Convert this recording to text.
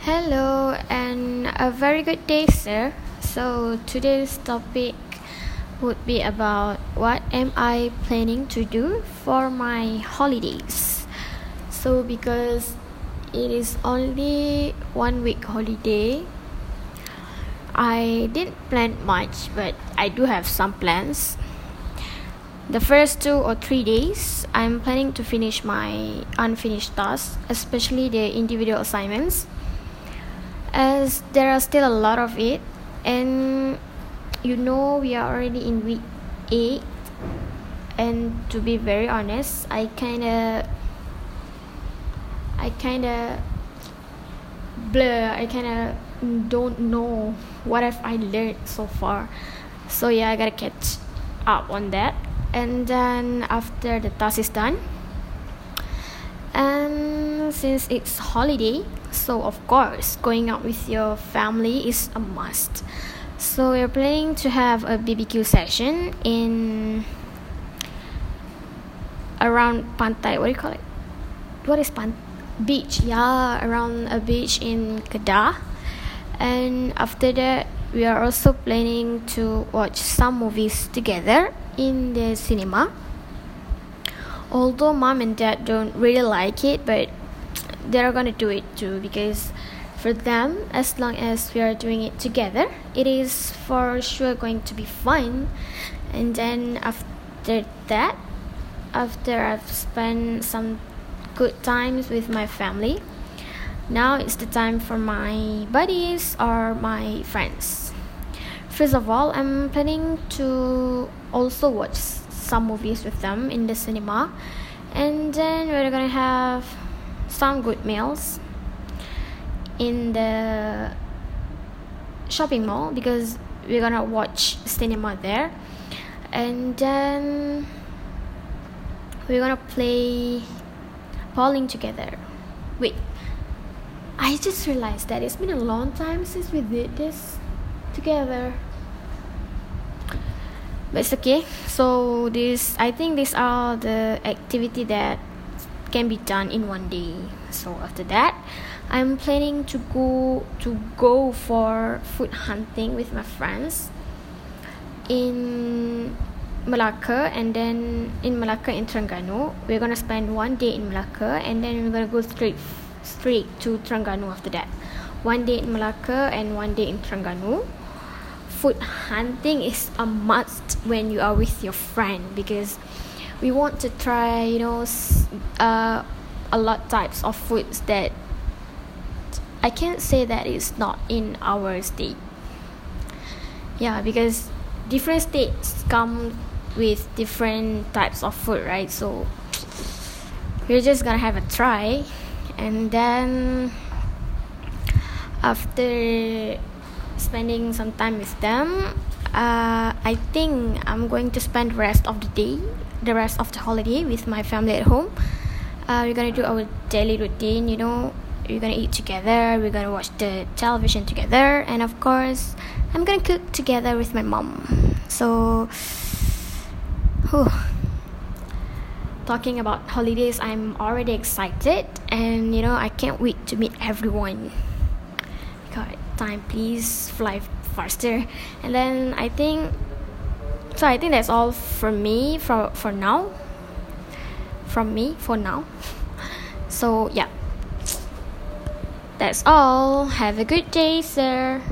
Hello and a very good day, sir. So, today's topic would be about what am I planning to do for my holidays. So, because it is only one week holiday, I didn't plan much, but I do have some plans. The first two or three days, I'm planning to finish my unfinished tasks, especially the individual assignments as there are still a lot of it and you know we are already in week 8 and to be very honest i kind of i kind of blur i kind of don't know what have i learned so far. So yeah i gotta catch up on that. And then after the task is done and since it's holiday so of course going out with your family is a must. So we're planning to have a bbq session in around pantai what do you call it? What is pan beach yeah around a beach in kedah. And after that we are also planning to watch some movies together in the cinema although mom and dad don't really like it but they're gonna do it too because for them as long as we are doing it together it is for sure going to be fun. And then after that after i've spent some good times with my family now it's the time for my buddies or my friends. First of all i'm planning to also watch some movies with them in the cinema. And then we're gonna have some good meals in the shopping mall because we're gonna watch cinema there. And then we're gonna play bowling together. Wait i just realized that it's been a long time since we did this together but it's okay. So this i think these are the activity that can be done in one day. So after that i'm planning to go to go for food hunting with my friends in Malacca and then in Malacca in Terengganu. We're gonna spend one day in Malacca and then we're gonna go straight straight to Terengganu after that. One day in Malacca and one day in Terengganu food hunting is a must when you are with your friend because we want to try you know uh, a lot types of foods that I can't say that it's not in our state. Yeah because different states come with different types of food right? So we're just gonna have a try and then after spending some time with them uh, I think I'm going to spend the rest of the day the rest of the holiday with my family at home. Uh, we're gonna do our daily routine you know. We're gonna eat together we're gonna watch the television together and of course I'm gonna cook together with my mom. So whew, talking about holidays I'm already excited and you know I can't wait to meet everyone. God time please fly faster. And then I think so I think that's all from me for for now. From me for now. So yeah. That's all. Have a good day sir